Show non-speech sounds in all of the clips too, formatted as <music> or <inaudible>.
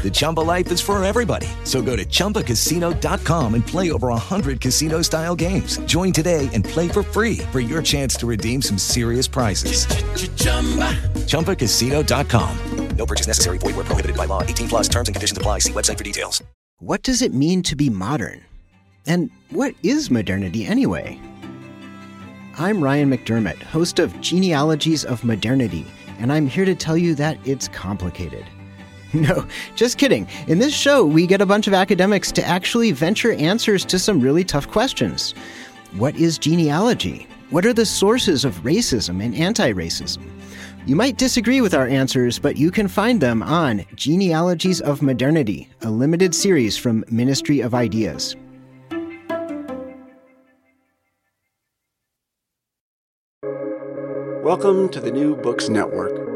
The Chumba life is for everybody. So go to ChumbaCasino.com and play over 100 casino style games. Join today and play for free for your chance to redeem some serious prizes. ChumbaCasino.com. No purchase necessary. Void where prohibited by law. 18 plus terms and conditions apply. See website for details. What does it mean to be modern? And what is modernity anyway? I'm Ryan McDermott, host of Genealogies of Modernity, and I'm here to tell you that it's complicated. <laughs> No, just kidding. In this show, we get a bunch of academics to actually venture answers to some really tough questions. What is genealogy? What are the sources of racism and anti racism? You might disagree with our answers, but you can find them on Genealogies of Modernity, a limited series from Ministry of Ideas. Welcome to the New Books Network.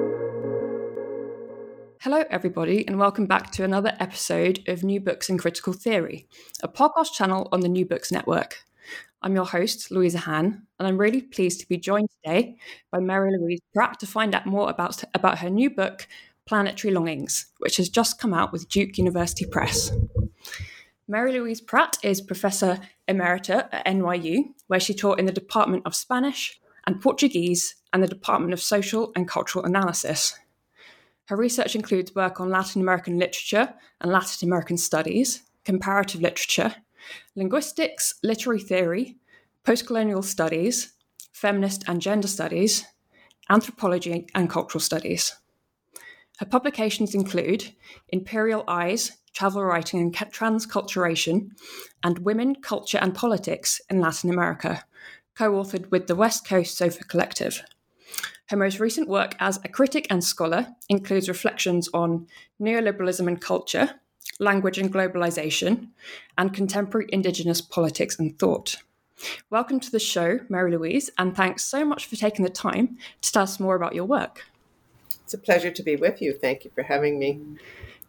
Hello, everybody, and welcome back to another episode of New Books in Critical Theory, a podcast channel on the New Books Network. I'm your host, Louisa Hann, and I'm really pleased to be joined today by Mary Louise Pratt to find out more about, about her new book, Planetary Longings, which has just come out with Duke University Press. Mary Louise Pratt is Professor Emerita at NYU, where she taught in the Department of Spanish and Portuguese and the Department of Social and Cultural Analysis. Her research includes work on Latin American literature and Latin American studies, comparative literature, linguistics, literary theory, postcolonial studies, feminist and gender studies, anthropology, and cultural studies. Her publications include Imperial Eyes, Travel Writing and Transculturation, and Women, Culture and Politics in Latin America, co authored with the West Coast Sofa Collective. Her most recent work as a critic and scholar includes reflections on neoliberalism and culture, language and globalization, and contemporary Indigenous politics and thought. Welcome to the show, Mary Louise, and thanks so much for taking the time to tell us more about your work. It's a pleasure to be with you. Thank you for having me.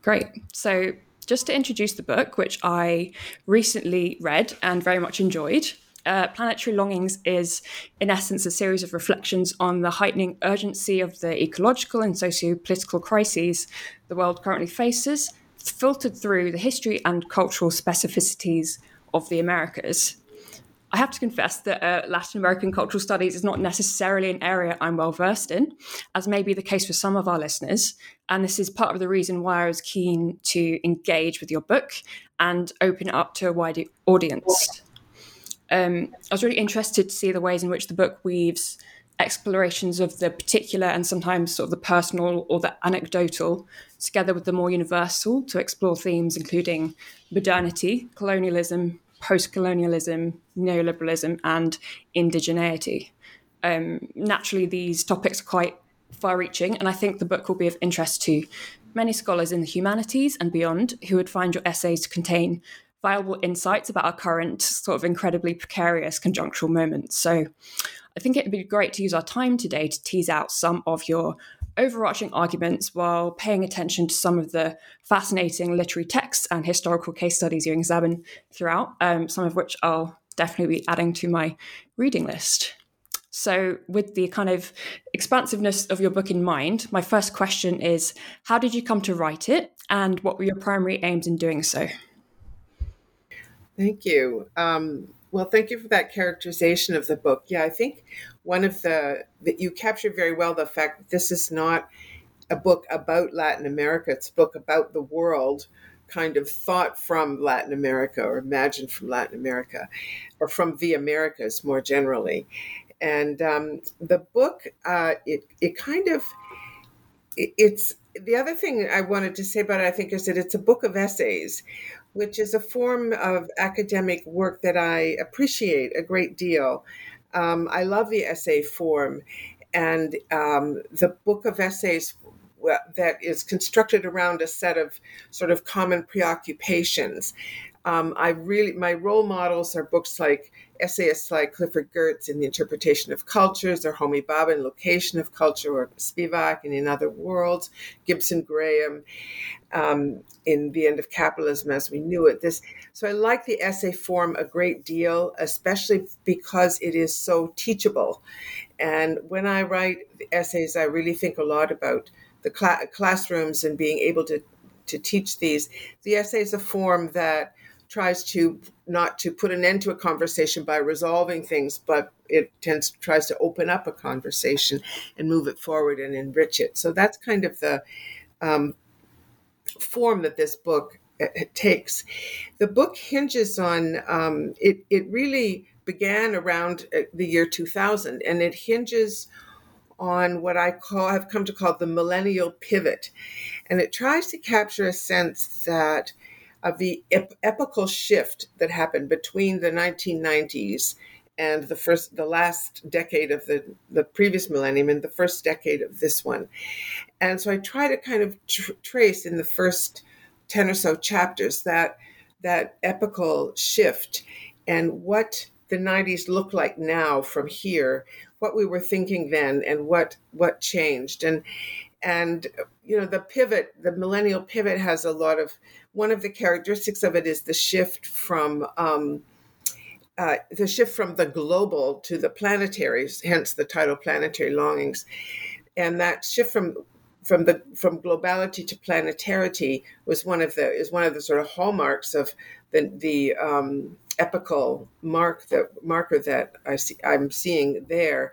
Great. So, just to introduce the book, which I recently read and very much enjoyed, uh, Planetary Longings is, in essence, a series of reflections on the heightening urgency of the ecological and socio political crises the world currently faces, filtered through the history and cultural specificities of the Americas. I have to confess that uh, Latin American cultural studies is not necessarily an area I'm well versed in, as may be the case for some of our listeners. And this is part of the reason why I was keen to engage with your book and open it up to a wider audience. Um, I was really interested to see the ways in which the book weaves explorations of the particular and sometimes sort of the personal or the anecdotal together with the more universal to explore themes including modernity, colonialism, post colonialism, neoliberalism, and indigeneity. Um, naturally, these topics are quite far reaching, and I think the book will be of interest to many scholars in the humanities and beyond who would find your essays to contain valuable insights about our current sort of incredibly precarious conjunctural moment. So I think it would be great to use our time today to tease out some of your overarching arguments while paying attention to some of the fascinating literary texts and historical case studies you examine throughout, um, some of which I'll definitely be adding to my reading list. So, with the kind of expansiveness of your book in mind, my first question is How did you come to write it, and what were your primary aims in doing so? Thank you. Um, well, thank you for that characterization of the book. Yeah, I think one of the that you captured very well the fact that this is not a book about Latin America; it's a book about the world, kind of thought from Latin America or imagined from Latin America, or from the Americas more generally. And um, the book, uh, it it kind of it, it's the other thing I wanted to say about it, I think, is that it's a book of essays, which is a form of academic work that I appreciate a great deal. Um, I love the essay form, and um, the book of essays that is constructed around a set of sort of common preoccupations. Um, I really, my role models are books like essayists like Clifford Geertz in The Interpretation of Cultures, or Homi Bhabha in Location of Culture, or Spivak in In Other Worlds, Gibson Graham um, in The End of Capitalism as We Knew It. This, so I like the essay form a great deal, especially because it is so teachable. And when I write essays, I really think a lot about the cl- classrooms and being able to to teach these. The essay is a form that tries to not to put an end to a conversation by resolving things, but it tends tries to open up a conversation and move it forward and enrich it. So that's kind of the um, form that this book uh, takes. The book hinges on um, it. It really began around uh, the year 2000, and it hinges on what I call have come to call the millennial pivot, and it tries to capture a sense that of the ep- epical shift that happened between the 1990s and the first the last decade of the the previous millennium and the first decade of this one. And so i try to kind of tr- trace in the first 10 or so chapters that that epical shift and what the 90s look like now from here what we were thinking then and what what changed. And and you know the pivot the millennial pivot has a lot of one of the characteristics of it is the shift from um, uh, the shift from the global to the planetary hence the title planetary longings. And that shift from from the from globality to planetarity was one of the is one of the sort of hallmarks of the the um, epical mark the marker that I see I'm seeing there,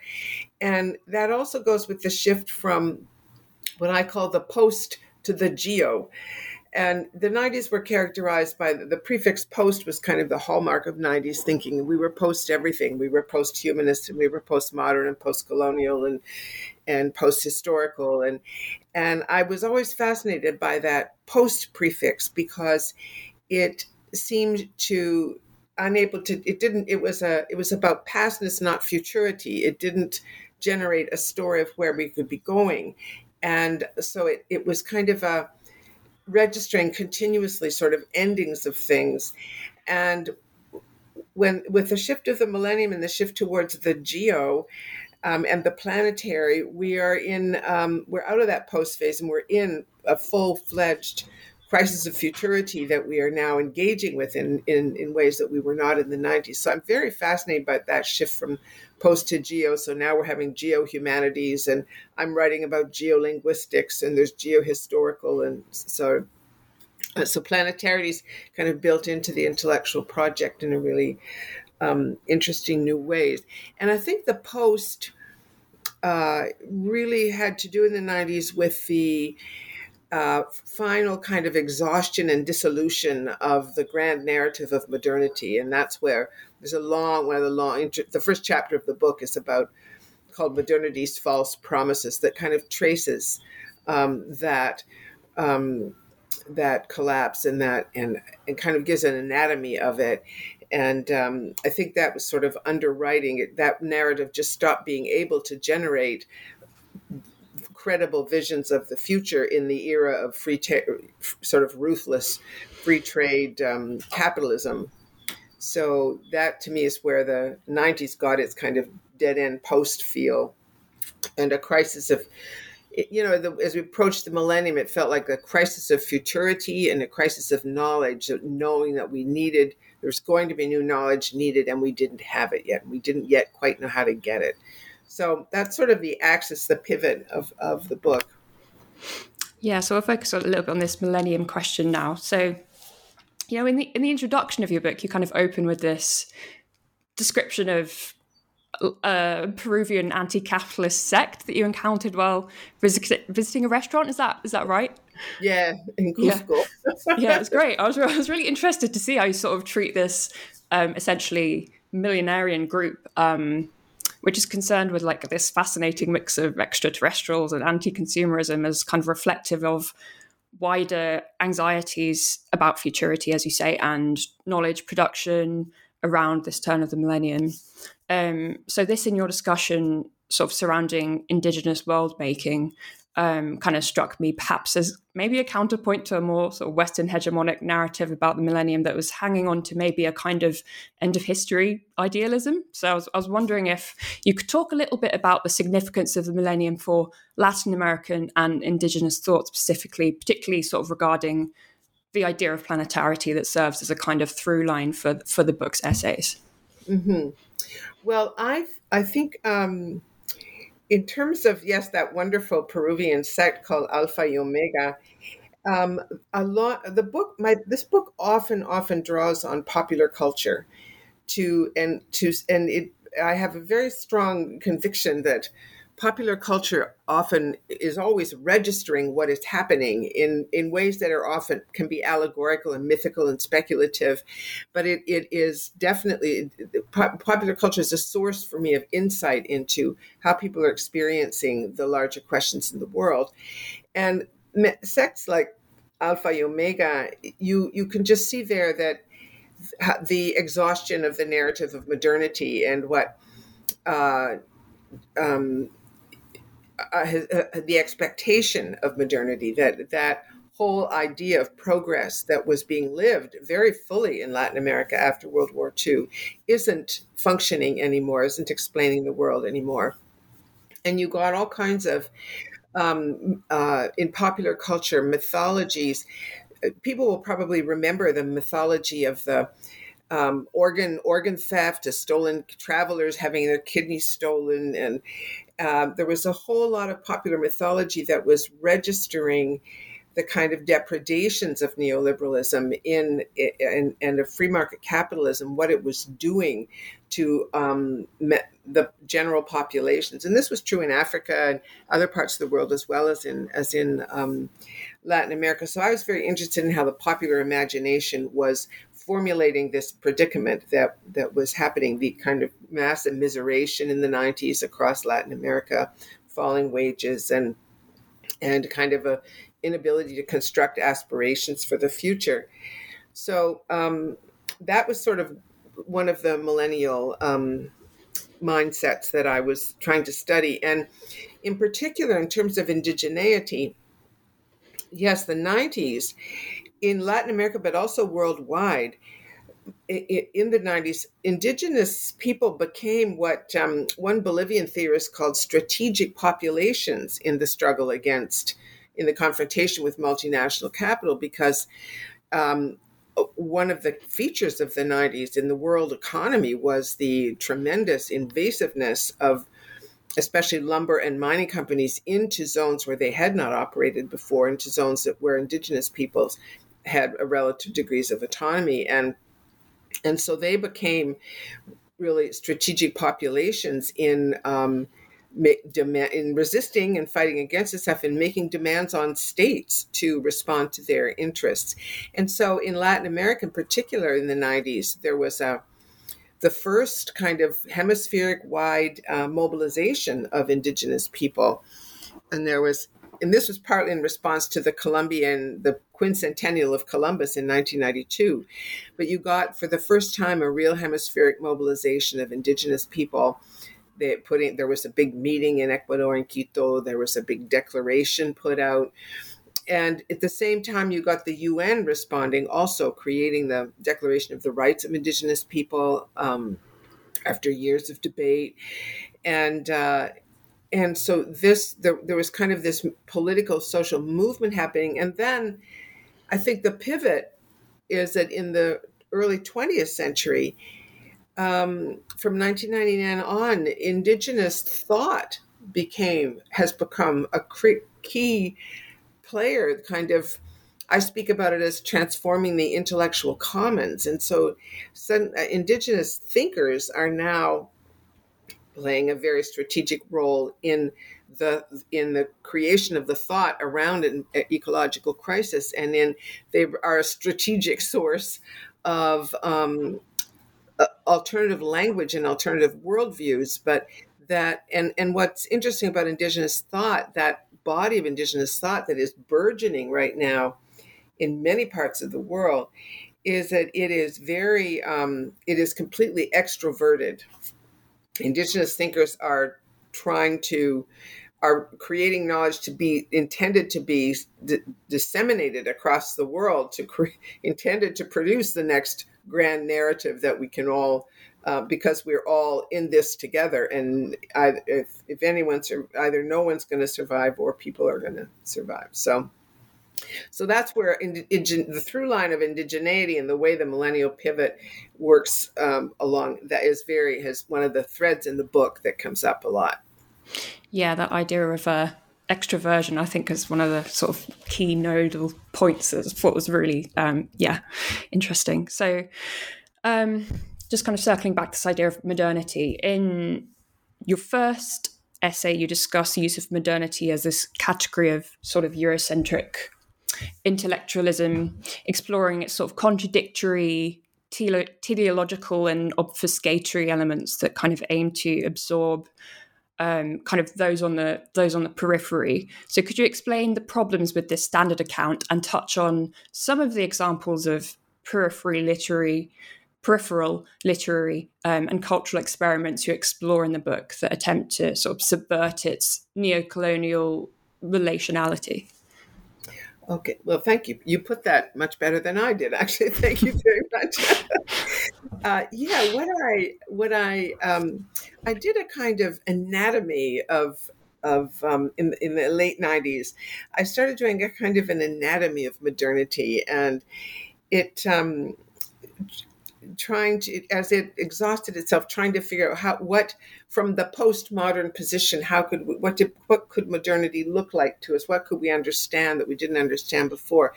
and that also goes with the shift from what I call the post to the geo. And the 90s were characterized by the, the, prefix post was kind of the hallmark of 90s thinking. We were post everything. We were post humanist and we were post modern and post colonial and and post historical and and I was always fascinated by that post prefix because it seemed to unable to it didn't it was a it was about pastness not futurity it didn't generate a story of where we could be going and so it, it was kind of a registering continuously sort of endings of things and when with the shift of the millennium and the shift towards the geo um, and the planetary we are in um, we're out of that post phase and we're in a full-fledged crisis of futurity that we are now engaging with in, in, in ways that we were not in the 90s. So I'm very fascinated by that shift from post to geo. So now we're having geo humanities, and I'm writing about geolinguistics, and there's geohistorical, and so uh, so planetarity is kind of built into the intellectual project in a really um, interesting new ways. And I think the post uh, really had to do in the 90s with the uh, final kind of exhaustion and dissolution of the grand narrative of modernity, and that's where there's a long, one of the long, the first chapter of the book is about called "Modernity's False Promises" that kind of traces um, that um, that collapse and that and and kind of gives an anatomy of it. And um, I think that was sort of underwriting it. That narrative just stopped being able to generate credible visions of the future in the era of free, ta- sort of ruthless free trade um, capitalism. So that to me is where the 90s got its kind of dead end post feel and a crisis of you know, the, as we approached the millennium, it felt like a crisis of futurity and a crisis of knowledge, knowing that we needed, there's going to be new knowledge needed, and we didn't have it yet. We didn't yet quite know how to get it. So that's sort of the axis, the pivot of, of the book. Yeah, so I'll focus a little bit on this millennium question now. So, you know, in the in the introduction of your book, you kind of open with this description of a uh, Peruvian anti-capitalist sect that you encountered while visit, visiting a restaurant. Is that is that right? Yeah, in Cusco. Yeah, <laughs> yeah it's great. I was I was really interested to see how you sort of treat this um, essentially millenarian group. Um, which is concerned with like this fascinating mix of extraterrestrials and anti-consumerism as kind of reflective of wider anxieties about futurity, as you say, and knowledge production around this turn of the millennium. Um, so, this in your discussion, sort of surrounding indigenous world making, um, kind of struck me perhaps as maybe a counterpoint to a more sort of Western hegemonic narrative about the millennium that was hanging on to maybe a kind of end of history idealism. So I was, I was wondering if you could talk a little bit about the significance of the millennium for Latin American and indigenous thought specifically, particularly sort of regarding the idea of planetarity that serves as a kind of through line for for the book's essays. Mm-hmm. Well, I I think. Um in terms of yes, that wonderful Peruvian sect called Alpha y Omega, um, a lot the book my this book often often draws on popular culture to and to and it I have a very strong conviction that popular culture often is always registering what is happening in, in ways that are often can be allegorical and mythical and speculative, but it, it is definitely popular culture is a source for me of insight into how people are experiencing the larger questions in the world, and sects like Alpha Omega, you you can just see there that the exhaustion of the narrative of modernity and what. Uh, um, uh, uh, the expectation of modernity that that whole idea of progress that was being lived very fully in Latin America after World War II isn't functioning anymore, isn't explaining the world anymore. And you got all kinds of, um, uh, in popular culture, mythologies. People will probably remember the mythology of the um, organ organ theft, a stolen travelers having their kidneys stolen, and uh, there was a whole lot of popular mythology that was registering the kind of depredations of neoliberalism in, in and of free market capitalism, what it was doing to um, the general populations, and this was true in Africa and other parts of the world as well as in as in um, Latin America. So I was very interested in how the popular imagination was formulating this predicament that that was happening, the kind of mass immiseration in the 90s across Latin America, falling wages and and kind of a inability to construct aspirations for the future. So um, that was sort of one of the millennial um, mindsets that I was trying to study, and in particular, in terms of indigeneity. Yes, the 90s in Latin America, but also worldwide, in the 90s, indigenous people became what um, one Bolivian theorist called strategic populations in the struggle against, in the confrontation with multinational capital, because um, one of the features of the 90s in the world economy was the tremendous invasiveness of especially lumber and mining companies into zones where they had not operated before, into zones that where indigenous peoples had a relative degrees of autonomy and and so they became really strategic populations in um, in resisting and fighting against this stuff and making demands on states to respond to their interests. And so in Latin America, in particular, in the 90s, there was a the first kind of hemispheric wide uh, mobilization of indigenous people. And there was and this was partly in response to the Colombian the quincentennial of Columbus in 1992. But you got, for the first time, a real hemispheric mobilization of indigenous people. They putting there was a big meeting in Ecuador in Quito. There was a big declaration put out. And at the same time, you got the UN responding, also creating the Declaration of the Rights of Indigenous People um, after years of debate. And uh, and so this there, there was kind of this political social movement happening and then i think the pivot is that in the early 20th century um, from 1999 on indigenous thought became has become a key player kind of I speak about it as transforming the intellectual commons. And so, some, uh, indigenous thinkers are now playing a very strategic role in the in the creation of the thought around an ecological crisis, and in they are a strategic source of um, alternative language and alternative worldviews. But that and and what's interesting about indigenous thought that body of indigenous thought that is burgeoning right now in many parts of the world is that it is very um, it is completely extroverted indigenous thinkers are trying to are creating knowledge to be intended to be d- disseminated across the world to cre- <laughs> intended to produce the next grand narrative that we can all uh, because we're all in this together. And I, if, if anyone's either no one's going to survive or people are going to survive. So so that's where the through line of indigeneity and the way the millennial pivot works um, along that is very has one of the threads in the book that comes up a lot yeah that idea of uh, extroversion i think is one of the sort of key nodal points that I thought was really um, yeah interesting. So um, just kind of circling back to this idea of modernity. In your first essay you discuss the use of modernity as this category of sort of eurocentric intellectualism, exploring its sort of contradictory, teleological, and obfuscatory elements that kind of aim to absorb um, kind of those on the those on the periphery. So, could you explain the problems with this standard account and touch on some of the examples of periphery literary, peripheral literary um, and cultural experiments you explore in the book that attempt to sort of subvert its neo-colonial relationality? Okay, well, thank you. You put that much better than I did, actually. <laughs> Thank you very much. <laughs> uh, yeah, what I what I um, I did a kind of anatomy of of um, in in the late '90s. I started doing a kind of an anatomy of modernity, and it um, trying to as it exhausted itself trying to figure out how what from the postmodern position how could we, what did what could modernity look like to us? What could we understand that we didn't understand before?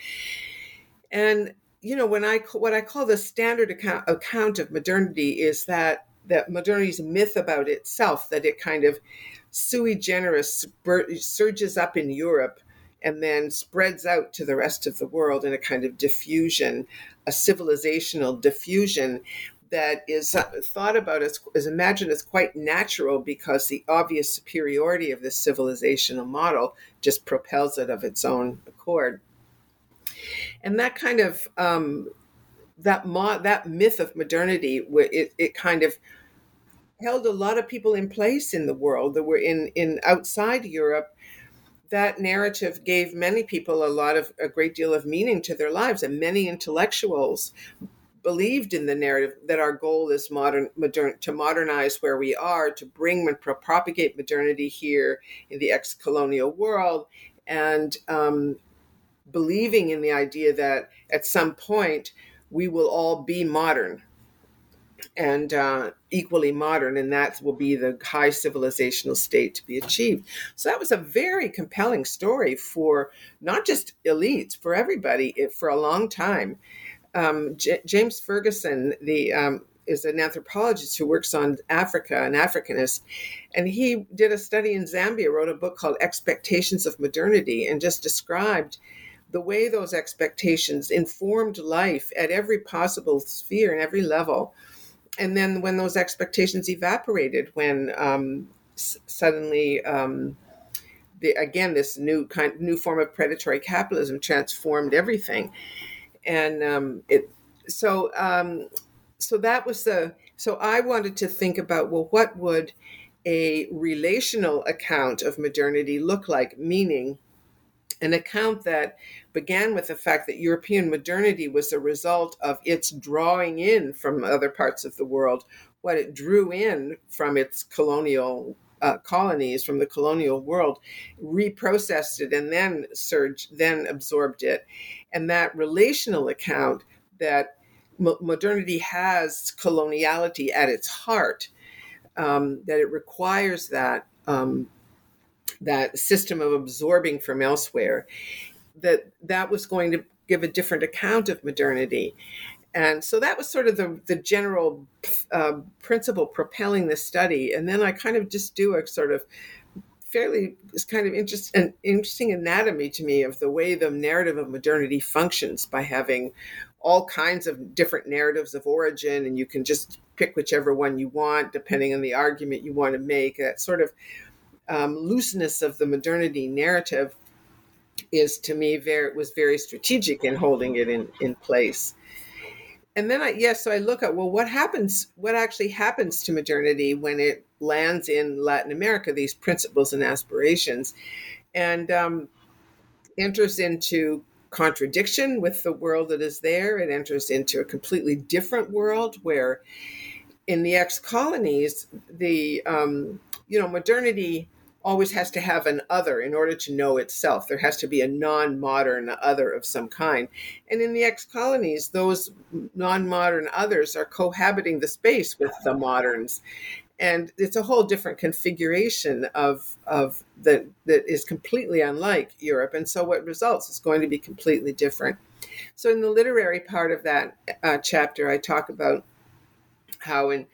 And you know when i what i call the standard account account of modernity is that that modernity's myth about itself that it kind of sui generis surges up in europe and then spreads out to the rest of the world in a kind of diffusion, a civilizational diffusion that is thought about as, as imagined as quite natural because the obvious superiority of this civilizational model just propels it of its own accord. And that kind of um, that mo- that myth of modernity, it, it kind of held a lot of people in place in the world that were in in outside Europe that narrative gave many people a lot of a great deal of meaning to their lives and many intellectuals believed in the narrative that our goal is modern, modern to modernize where we are to bring and propagate modernity here in the ex-colonial world and um, believing in the idea that at some point we will all be modern and uh, equally modern, and that will be the high civilizational state to be achieved. So that was a very compelling story for not just elites, for everybody, for a long time. Um, J- James Ferguson, the um, is an anthropologist who works on Africa, an Africanist, and he did a study in Zambia, wrote a book called Expectations of Modernity, and just described the way those expectations informed life at every possible sphere and every level and then when those expectations evaporated, when um, s- suddenly um, the, again this new kind new form of predatory capitalism transformed everything, and um, it so um, so that was the so I wanted to think about well what would a relational account of modernity look like, meaning an account that began with the fact that European modernity was a result of its drawing in from other parts of the world what it drew in from its colonial uh, colonies from the colonial world, reprocessed it, and then surged, then absorbed it. And that relational account that mo- modernity has coloniality at its heart, um, that it requires that um, that system of absorbing from elsewhere, that that was going to give a different account of modernity. And so that was sort of the, the general uh, principle propelling the study. And then I kind of just do a sort of fairly it's kind of interest, an interesting anatomy to me of the way the narrative of modernity functions by having all kinds of different narratives of origin, and you can just pick whichever one you want depending on the argument you want to make. That sort of um, looseness of the modernity narrative is to me very was very strategic in holding it in in place and then I yes, yeah, so I look at well, what happens? What actually happens to modernity when it lands in Latin America? These principles and aspirations, and um, enters into contradiction with the world that is there. It enters into a completely different world where, in the ex colonies, the um, you know modernity always has to have an other in order to know itself. There has to be a non modern other of some kind. And in the ex colonies, those non modern others are cohabiting the space with the moderns. And it's a whole different configuration of, of that that is completely unlike Europe. And so what results is going to be completely different. So in the literary part of that uh, chapter, I talk about how in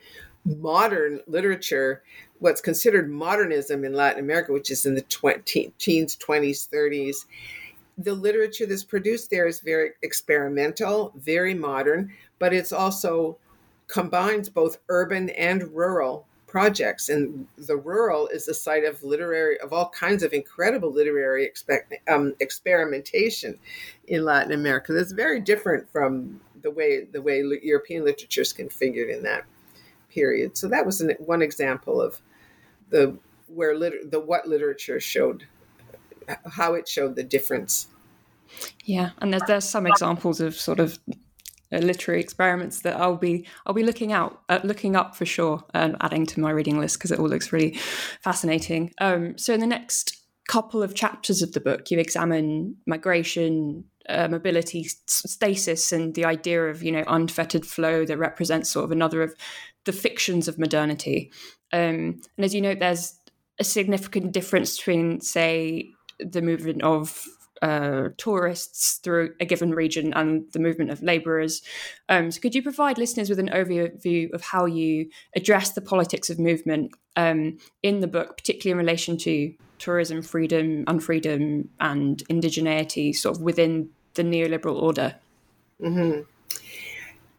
modern literature, what's considered modernism in Latin America, which is in the 20, teens, 20s, 30s, the literature that's produced there is very experimental, very modern, but it's also combines both urban and rural projects. And the rural is the site of literary, of all kinds of incredible literary expect, um, experimentation in Latin America. That's very different from the way the way European literature is configured in that period. So that was an, one example of the where liter- the what literature showed how it showed the difference. Yeah, and there's there's some examples of sort of literary experiments that I'll be I'll be looking out uh, looking up for sure and adding to my reading list because it all looks really fascinating. Um, so in the next couple of chapters of the book, you examine migration, uh, mobility, stasis, and the idea of you know unfettered flow that represents sort of another of the fictions of modernity. Um, and as you know, there's a significant difference between, say, the movement of uh, tourists through a given region and the movement of labourers. Um, so, could you provide listeners with an overview of how you address the politics of movement um, in the book, particularly in relation to tourism, freedom, unfreedom, and indigeneity, sort of within the neoliberal order? Mm-hmm.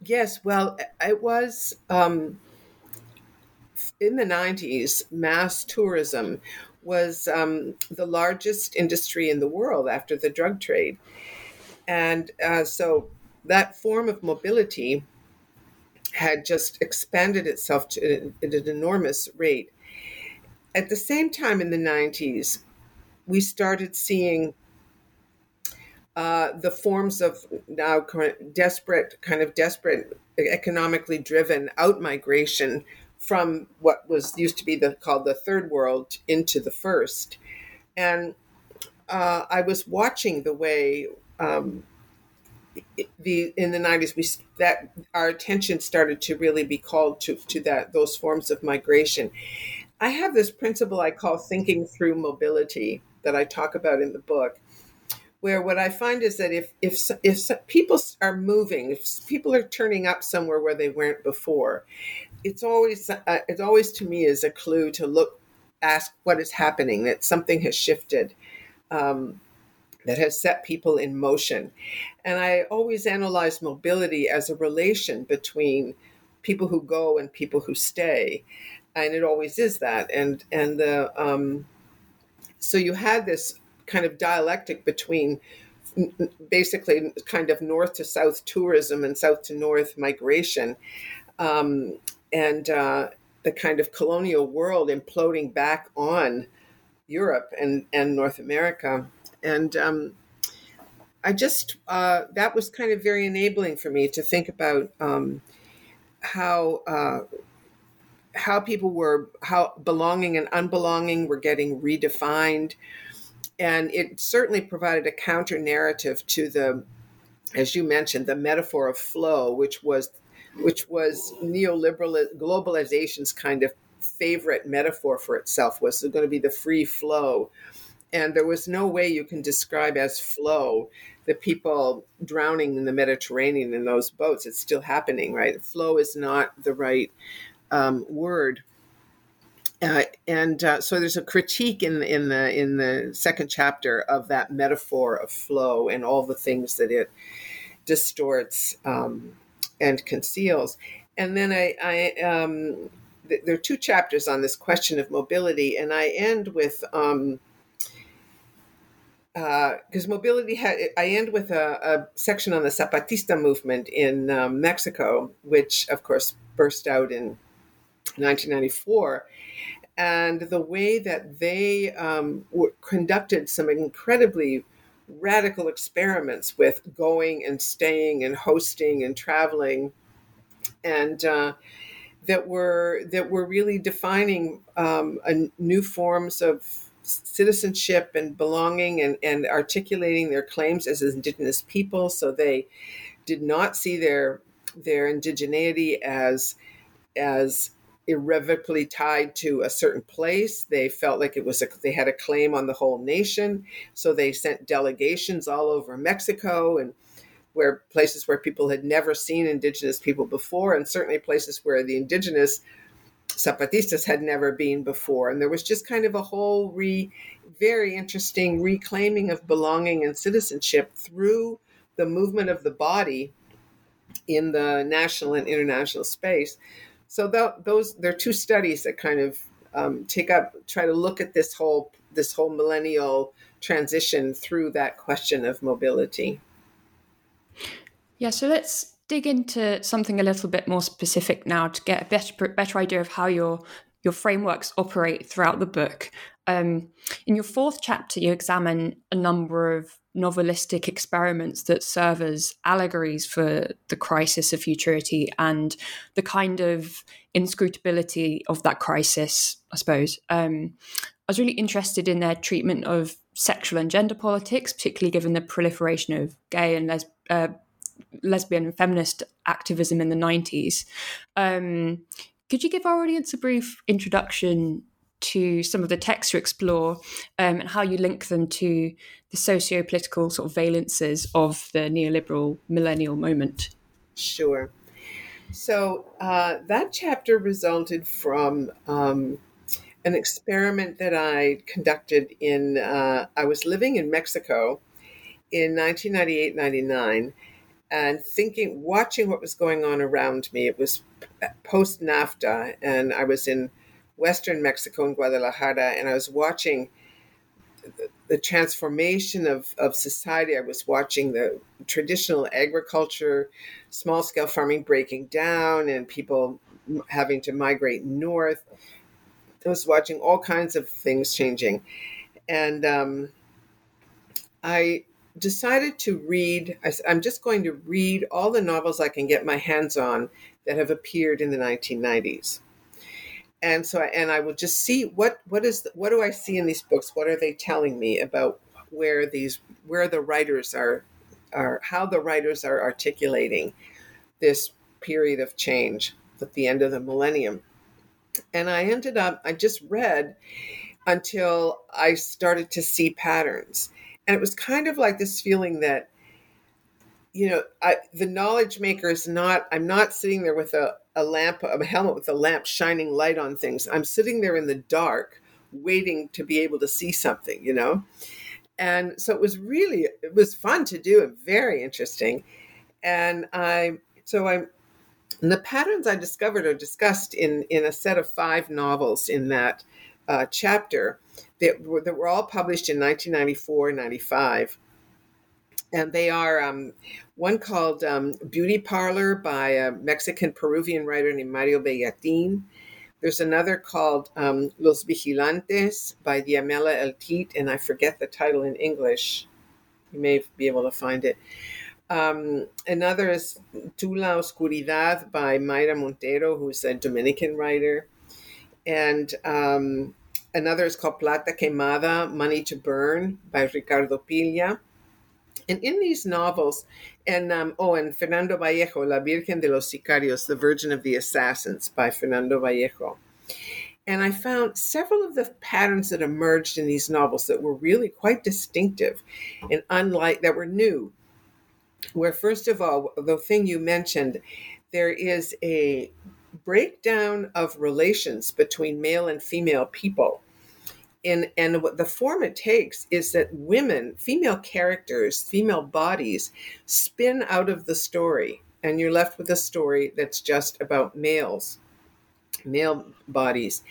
Yes, well, it was. Um in the 90s, mass tourism was um, the largest industry in the world after the drug trade. And uh, so that form of mobility had just expanded itself to, at an enormous rate. At the same time, in the 90s, we started seeing uh, the forms of now desperate, kind of desperate, economically driven out migration from what was used to be the called the third world into the first, and uh, I was watching the way um, the in the nineties we that our attention started to really be called to to that those forms of migration. I have this principle I call thinking through mobility that I talk about in the book, where what I find is that if if if people are moving, if people are turning up somewhere where they weren't before, it's always uh, it's always to me is a clue to look ask what is happening that something has shifted um, that has set people in motion. And i always analyze mobility as a relation between people who go and people who stay. And it always is that. And and the um, so you had this kind of dialectic between basically kind of north to south tourism and south to north migration. Um, and uh, the kind of colonial world imploding back on Europe and, and North America. And um, I just, uh, that was kind of very enabling for me to think about um, how. Uh, how people were how belonging and unbelonging were getting redefined and it certainly provided a counter narrative to the as you mentioned the metaphor of flow which was which was neoliberal globalization's kind of favorite metaphor for itself was going to be the free flow. And there was no way you can describe as flow the people drowning in the mediterranean in those boats. It's still happening right? Flow is not the right um, word. Uh, and uh, so there's a critique in in the in the second chapter of that metaphor of flow and all the things that it distorts um, and conceals. And then I, I um, th- there are two chapters on this question of mobility, and I end with um, because uh, mobility had I end with a, a, section on the Zapatista movement in um, Mexico, which of course burst out in 1994, and the way that they um, were, conducted some incredibly radical experiments with going and staying and hosting and traveling, and uh, that were that were really defining um, a, new forms of citizenship and belonging and, and articulating their claims as indigenous people. So they did not see their their indigeneity as as irrevocably tied to a certain place. They felt like it was a, they had a claim on the whole nation, so they sent delegations all over Mexico and where places where people had never seen indigenous people before, and certainly places where the indigenous Zapatistas had never been before. And there was just kind of a whole re, very interesting reclaiming of belonging and citizenship through the movement of the body in the national and international space. So th- those there are two studies that kind of um, take up try to look at this whole this whole millennial transition through that question of mobility. Yeah, so let's dig into something a little bit more specific now to get a better better idea of how your your frameworks operate throughout the book. Um, in your fourth chapter, you examine a number of novelistic experiments that serve as allegories for the crisis of futurity and the kind of inscrutability of that crisis, I suppose. Um, I was really interested in their treatment of sexual and gender politics, particularly given the proliferation of gay and les- uh, lesbian and feminist activism in the 90s. Um, could you give our audience a brief introduction to some of the texts you explore um, and how you link them to the socio political sort of valences of the neoliberal millennial moment? Sure. So uh, that chapter resulted from um, an experiment that I conducted in, uh, I was living in Mexico in 1998 99 and thinking, watching what was going on around me. It was post NAFTA, and I was in Western Mexico in Guadalajara, and I was watching the, the transformation of, of society. I was watching the traditional agriculture, small scale farming breaking down, and people having to migrate north. I was watching all kinds of things changing. And um, I decided to read, I, am just going to read all the novels I can get my hands on that have appeared in the 1990s. And so, I, and I will just see what what is the, what do I see in these books? What are they telling me about where these where the writers are are how the writers are articulating this period of change at the end of the millennium. And I ended up I just read until I started to see patterns and it was kind of like this feeling that you know I, the knowledge maker is not i'm not sitting there with a, a lamp a helmet with a lamp shining light on things. I'm sitting there in the dark waiting to be able to see something you know? And so it was really it was fun to do and very interesting. And i so i and the patterns i discovered are discussed in in a set of five novels in that uh, chapter that were, that were all published in 1994 95. And they are um, one called um, Beauty Parlor by a Mexican Peruvian writer named Mario Bellatin. There's another called um, Los Vigilantes by Diamela Eltit, and I forget the title in English. You may be able to find it. Um, another is Tu la Oscuridad by Mayra Montero, who's a Dominican writer. And um, Another is called Plata Quemada, Money to Burn by Ricardo Piglia. And in these novels, and um, oh, and Fernando Vallejo, La Virgen de los Sicarios, The Virgin of the Assassins by Fernando Vallejo. And I found several of the patterns that emerged in these novels that were really quite distinctive and unlike, that were new. Where, first of all, the thing you mentioned, there is a breakdown of relations between male and female people and and what the form it takes is that women, female characters, female bodies, spin out of the story, and you're left with a story that's just about males, male bodies.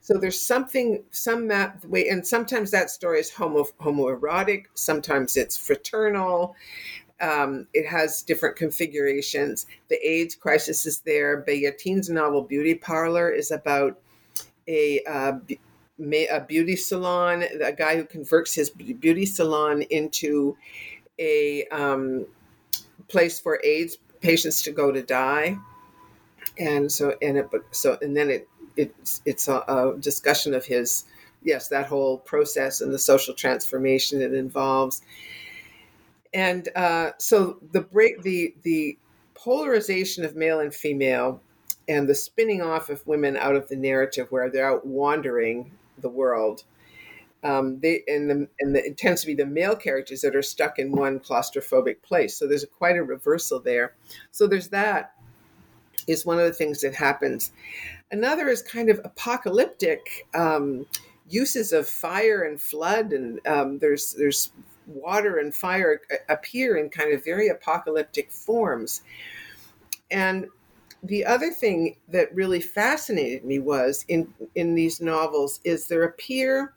So there's something, some map way, and sometimes that story is homo homoerotic, sometimes it's fraternal. Um, it has different configurations. The AIDS crisis is there. Bayatine's novel Beauty Parlor is about a uh, a beauty salon, a guy who converts his beauty salon into a um, place for AIDS patients to go to die, and so and it so and then it it's it's a, a discussion of his yes that whole process and the social transformation it involves, and uh, so the break the the polarization of male and female and the spinning off of women out of the narrative where they're out wandering the world. Um, they and the and the, it tends to be the male characters that are stuck in one claustrophobic place. So there's a, quite a reversal there. So there's that is one of the things that happens. Another is kind of apocalyptic um, uses of fire and flood, and um, there's there's water and fire appear in kind of very apocalyptic forms. And the other thing that really fascinated me was in in these novels is there appear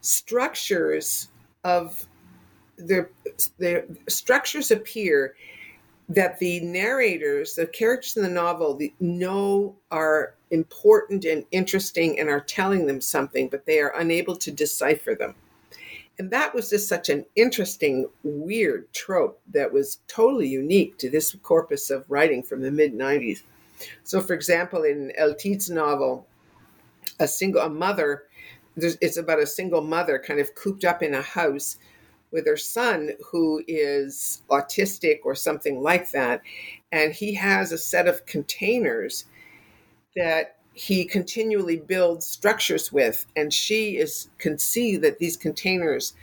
structures of the the structures appear that the narrators, the characters in the novel, the, know are important and interesting and are telling them something, but they are unable to decipher them. And that was just such an interesting, weird trope that was totally unique to this corpus of writing from the mid 90s. So, for example, in Eltit's novel, a single a mother, it's about a single mother kind of cooped up in a house with her son who is autistic or something like that. And he has a set of containers that he continually builds structures with and she is can see that these containers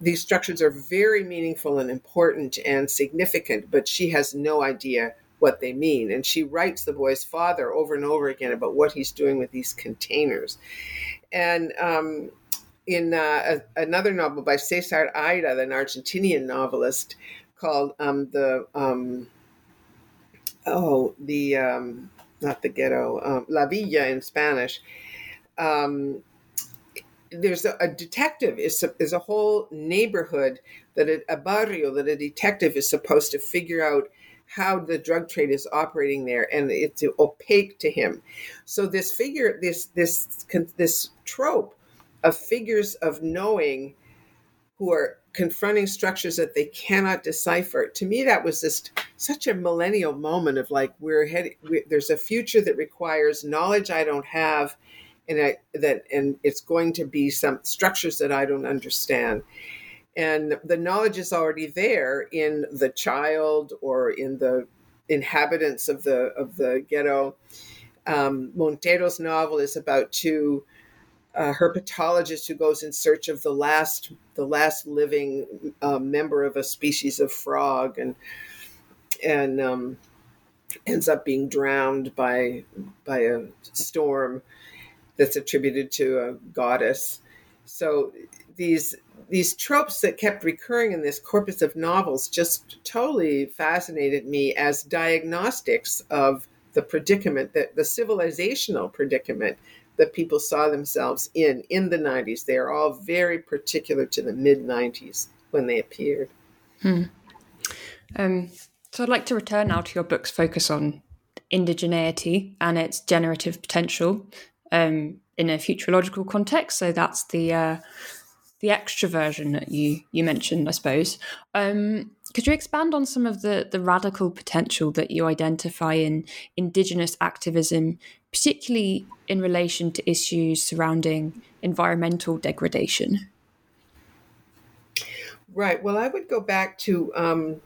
these structures are very meaningful and important and significant but she has no idea what they mean. And she writes the boy's father over and over again about what he's doing with these containers. And um, in uh, a, another novel by Cesar Aira, an Argentinian novelist, called um, the um, oh the um, not the ghetto, um, La Villa in Spanish. Um, there's a, a, detective is a, is a whole neighborhood that a, a barrio that a detective is supposed to figure out how the drug trade is operating there, and it's opaque to him. So this figure, this this this trope of figures of knowing who are confronting structures that they cannot decipher. To me, that was just such a millennial moment of like we're heading. We, there's a future that requires knowledge I don't have, and I, that and it's going to be some structures that I don't understand. And the knowledge is already there in the child or in the inhabitants of the of the ghetto. Um, Montero's novel is about two uh, herpetologist who goes in search of the last the last living uh, member of a species of frog and and um, ends up being drowned by by a storm that's attributed to a goddess. So these these tropes that kept recurring in this corpus of novels just totally fascinated me as diagnostics of the predicament that the civilizational predicament that people saw themselves in in the 90s. They are all very particular to the mid 90s when they appeared. Hmm. Um, so I'd like to return now to your book's focus on indigeneity and its generative potential um, in a futurological context. So that's the uh, the extroversion that you you mentioned, I suppose. Um, could you expand on some of the the radical potential that you identify in indigenous activism, particularly in relation to issues surrounding environmental degradation? Right. Well, I would go back to um,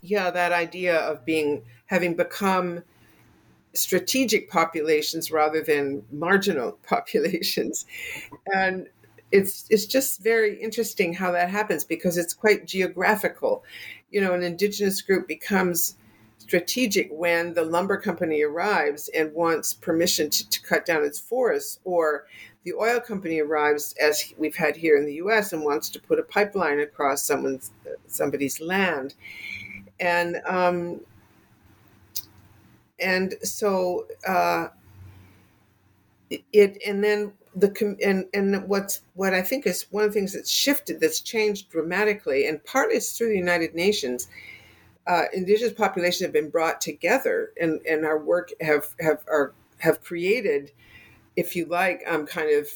yeah that idea of being having become strategic populations rather than marginal <laughs> populations and it's it's just very interesting how that happens because it's quite geographical. You know, an indigenous group becomes strategic when the lumber company arrives and wants permission to, to cut down its forests, or the oil company arrives, as we've had here in the U.S., and wants to put a pipeline across someone's somebody's land, and um, and so uh, it and then the and and what's what I think is one of the things that's shifted, that's changed dramatically, and partly it's through the United Nations. Uh, indigenous populations have been brought together, and and our work have have are have created, if you like, um, kind of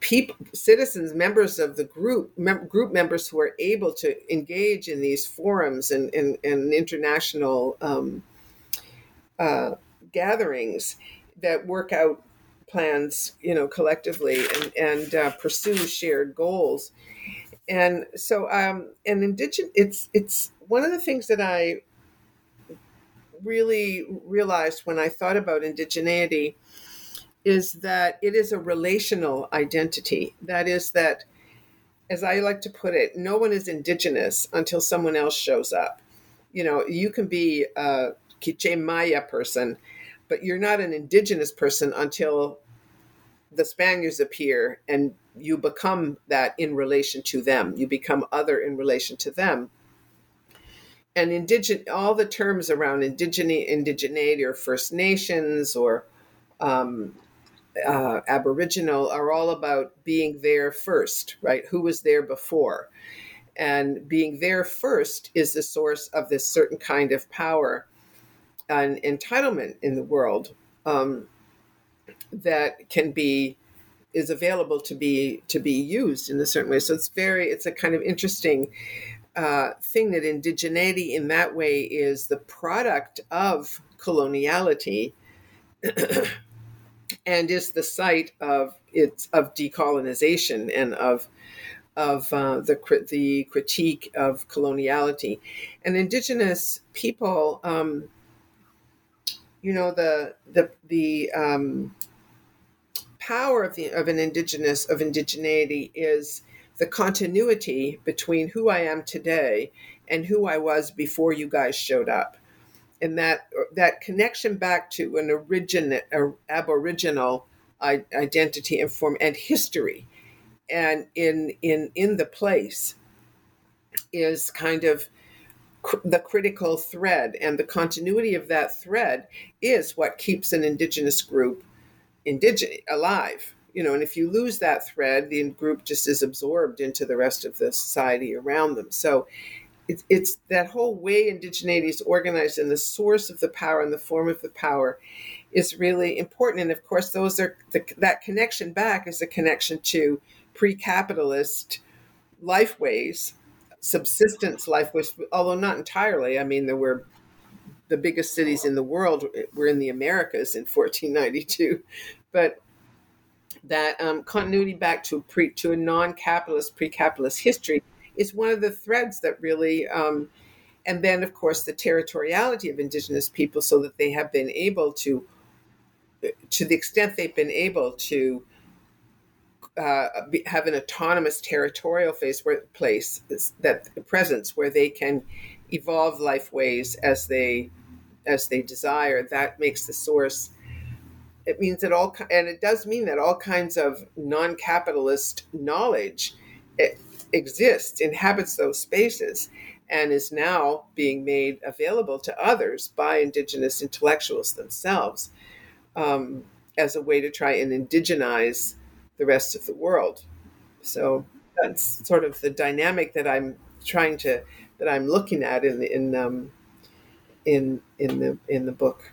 people, citizens, members of the group, mem- group members who are able to engage in these forums and and, and international um, uh, gatherings that work out plans, you know, collectively and, and uh, pursue shared goals. And so, um, and indigenous, it's it's one of the things that I really realized when I thought about indigeneity is that it is a relational identity. That is that, as I like to put it, no one is indigenous until someone else shows up. You know, you can be a Quiche Maya person but you're not an indigenous person until the Spaniards appear and you become that in relation to them. You become other in relation to them. And indigenous, all the terms around indigene, indigeneity or First Nations or um, uh, Aboriginal are all about being there first, right? Who was there before? And being there first is the source of this certain kind of power an entitlement in the world um, that can be is available to be to be used in a certain way. So it's very it's a kind of interesting uh, thing that indigeneity in that way is the product of coloniality <clears throat> and is the site of its of decolonization and of of uh, the the critique of coloniality and indigenous people um, you know the the the um, power of the of an indigenous of indigeneity is the continuity between who I am today and who I was before you guys showed up, and that that connection back to an origin aboriginal identity and form and history, and in in in the place is kind of the critical thread and the continuity of that thread is what keeps an indigenous group indigenous alive you know and if you lose that thread the group just is absorbed into the rest of the society around them. So it's, it's that whole way indigeneity is organized and the source of the power and the form of the power is really important. And of course those are the, that connection back is a connection to pre-capitalist lifeways subsistence life was, although not entirely. I mean, there were the biggest cities in the world were in the Americas in 1492, but that um, continuity back to pre to a non-capitalist pre-capitalist history is one of the threads that really um, and then of course the territoriality of indigenous people so that they have been able to to the extent they've been able to uh, have an autonomous territorial phase where, place that presence where they can evolve life ways as they as they desire. That makes the source. It means that all and it does mean that all kinds of non-capitalist knowledge exists, inhabits those spaces, and is now being made available to others by indigenous intellectuals themselves um, as a way to try and indigenize the rest of the world. So that's sort of the dynamic that I'm trying to that I'm looking at in in um, in in the in the book.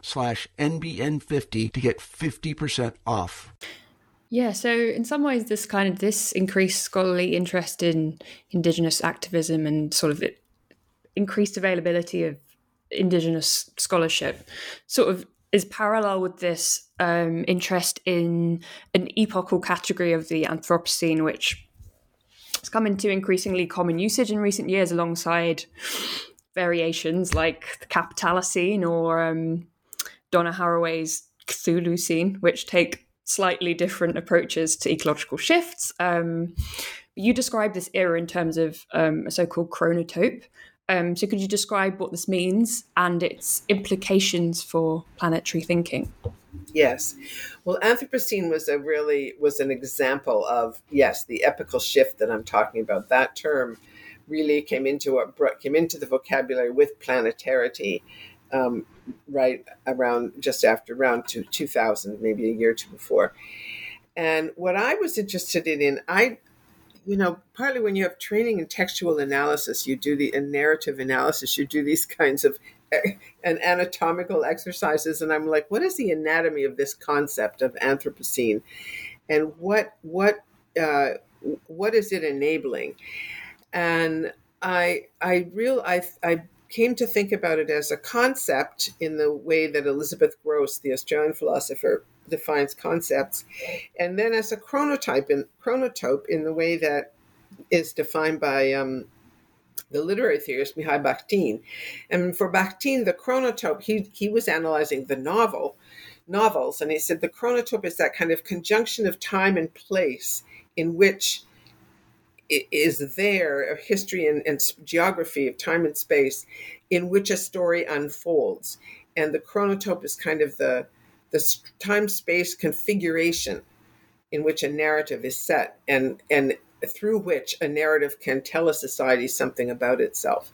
slash NBN50 to get 50% off. Yeah, so in some ways, this kind of this increased scholarly interest in Indigenous activism and sort of increased availability of Indigenous scholarship sort of is parallel with this um, interest in an epochal category of the Anthropocene, which has come into increasingly common usage in recent years alongside variations like the Capitalocene or um, Donna Haraway's Chthulucene, which take slightly different approaches to ecological shifts. Um, you describe this era in terms of um, a so called chronotope. Um, so, could you describe what this means and its implications for planetary thinking? Yes. Well, Anthropocene was a really was an example of yes, the epical shift that I'm talking about. That term really came into what brought, came into the vocabulary with planetarity um, right around just after around two, 2000, maybe a year or two before. And what I was interested in, I, you know, partly when you have training in textual analysis, you do the narrative analysis, you do these <laughs> kinds of and anatomical exercises, and I'm like, what is the anatomy of this concept of Anthropocene, and what what uh, what is it enabling? And I I real I I came to think about it as a concept in the way that Elizabeth Grosz, the Australian philosopher, defines concepts, and then as a chronotype in chronotope in the way that is defined by um, the literary theorist Mikhail Bakhtin. And for Bakhtin, the chronotope, he, he was analyzing the novel, novels, and he said the chronotope is that kind of conjunction of time and place in which is there a history and, and, geography of time and space in which a story unfolds? And the chronotope is kind of the the time space configuration in which a narrative is set and and through which a narrative can tell a society something about itself.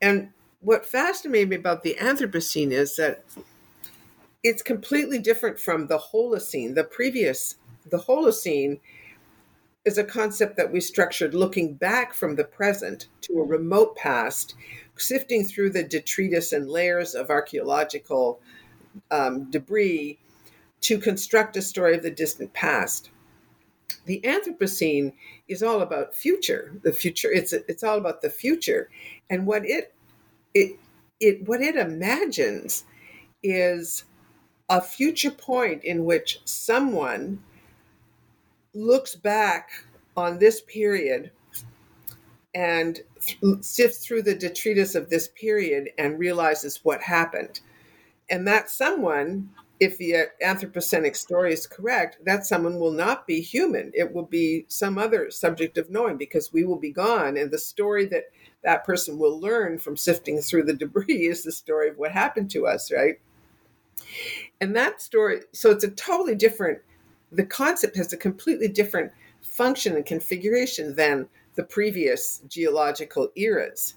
And what fascinated me about the anthropocene is that it's completely different from the holocene. The previous the holocene is a concept that we structured looking back from the present to a remote past, sifting through the detritus and layers of archaeological um, debris to construct a story of the distant past. The Anthropocene is all about future. The future. It's it's all about the future, and what it it it what it imagines is a future point in which someone looks back on this period and sifts through the detritus of this period and realizes what happened. And that someone, if the anthropocenic story is correct, that someone will not be human. It will be some other subject of knowing because we will be gone. And the story that that person will learn from sifting through the debris is the story of what happened to us, right? And that story, so it's a totally different the concept has a completely different function and configuration than the previous geological eras.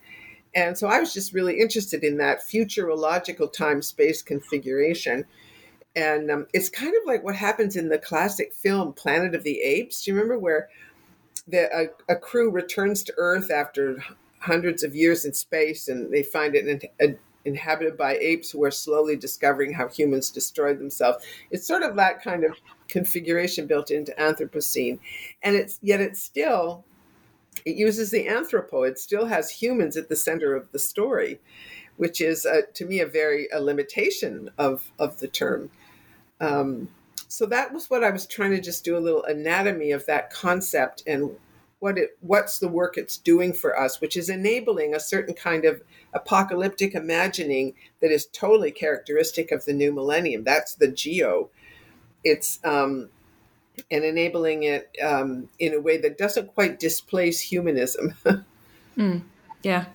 And so I was just really interested in that futurological time space configuration. And um, it's kind of like what happens in the classic film Planet of the Apes. Do you remember where the, a, a crew returns to Earth after hundreds of years in space and they find it in, inhabited by apes who are slowly discovering how humans destroyed themselves. It's sort of that kind of configuration built into Anthropocene, and it's yet it's still it uses the anthropo. It still has humans at the center of the story, which is uh, to me a very a limitation of of the term. Um, so that was what I was trying to just do a little anatomy of that concept and what it what's the work it's doing for us, which is enabling a certain kind of apocalyptic imagining that is totally characteristic of the new millennium. That's the geo. It's um, and enabling it um, in a way that doesn't quite displace humanism. <laughs> mm, yeah.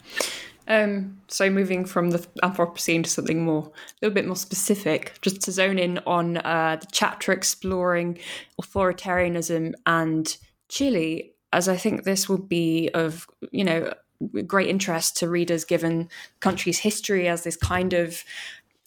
Um, so moving from the Anthropocene to something more, a little bit more specific, just to zone in on uh, the chapter exploring authoritarianism and Chile, as I think this will be of you know great interest to readers given country's history as this kind of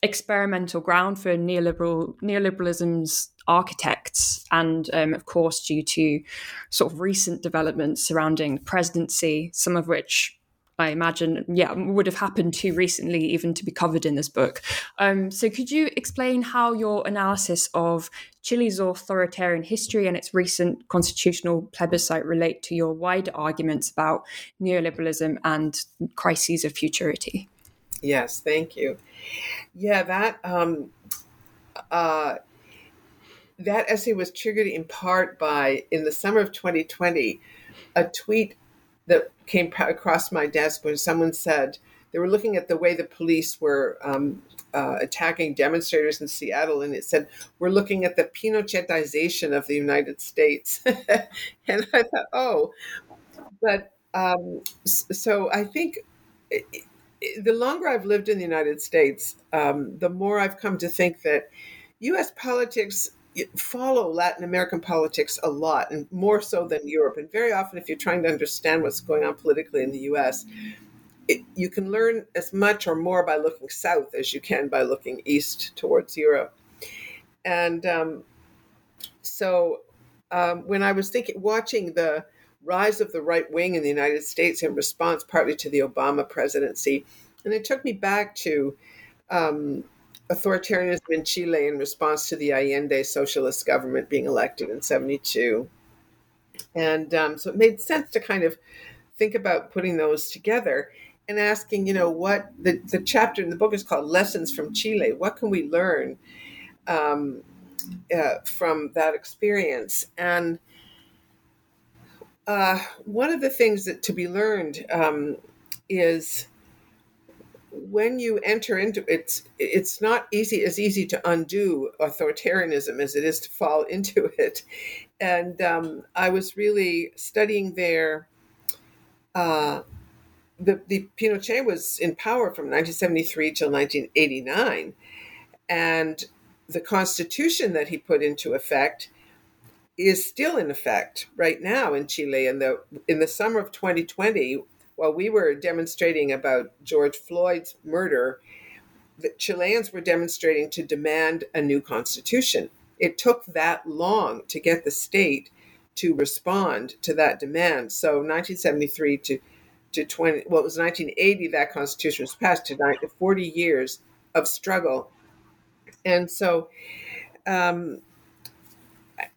experimental ground for neoliberal neoliberalism's architects, and um, of course due to sort of recent developments surrounding the presidency, some of which I imagine, yeah, would have happened too recently, even to be covered in this book. Um, so, could you explain how your analysis of Chile's authoritarian history and its recent constitutional plebiscite relate to your wider arguments about neoliberalism and crises of futurity? Yes, thank you. Yeah, that um, uh, that essay was triggered in part by in the summer of 2020 a tweet that came across my desk when someone said they were looking at the way the police were um, uh, attacking demonstrators in Seattle, and it said, We're looking at the Pinochetization of the United States. <laughs> and I thought, Oh, but um, so I think the longer I've lived in the United States, um, the more I've come to think that US politics follow Latin American politics a lot, and more so than Europe. And very often, if you're trying to understand what's going on politically in the US, it, you can learn as much or more by looking south as you can by looking east towards Europe. And um, so, um, when I was thinking, watching the rise of the right wing in the United States in response partly to the Obama presidency, and it took me back to um, authoritarianism in Chile in response to the Allende socialist government being elected in 72. And um, so it made sense to kind of think about putting those together and asking, you know, what the, the chapter in the book is called Lessons from Chile. What can we learn um, uh, from that experience? And uh, one of the things that to be learned um, is when you enter into it, it's not easy as easy to undo authoritarianism as it is to fall <laughs> into it. And um, I was really studying there. Uh, the, the Pinochet was in power from 1973 till 1989, and the constitution that he put into effect is still in effect right now in Chile. In the in the summer of 2020, while we were demonstrating about George Floyd's murder, the Chileans were demonstrating to demand a new constitution. It took that long to get the state to respond to that demand. So 1973 to to 20 well it was 1980 that constitution was passed to 40 years of struggle. And so um,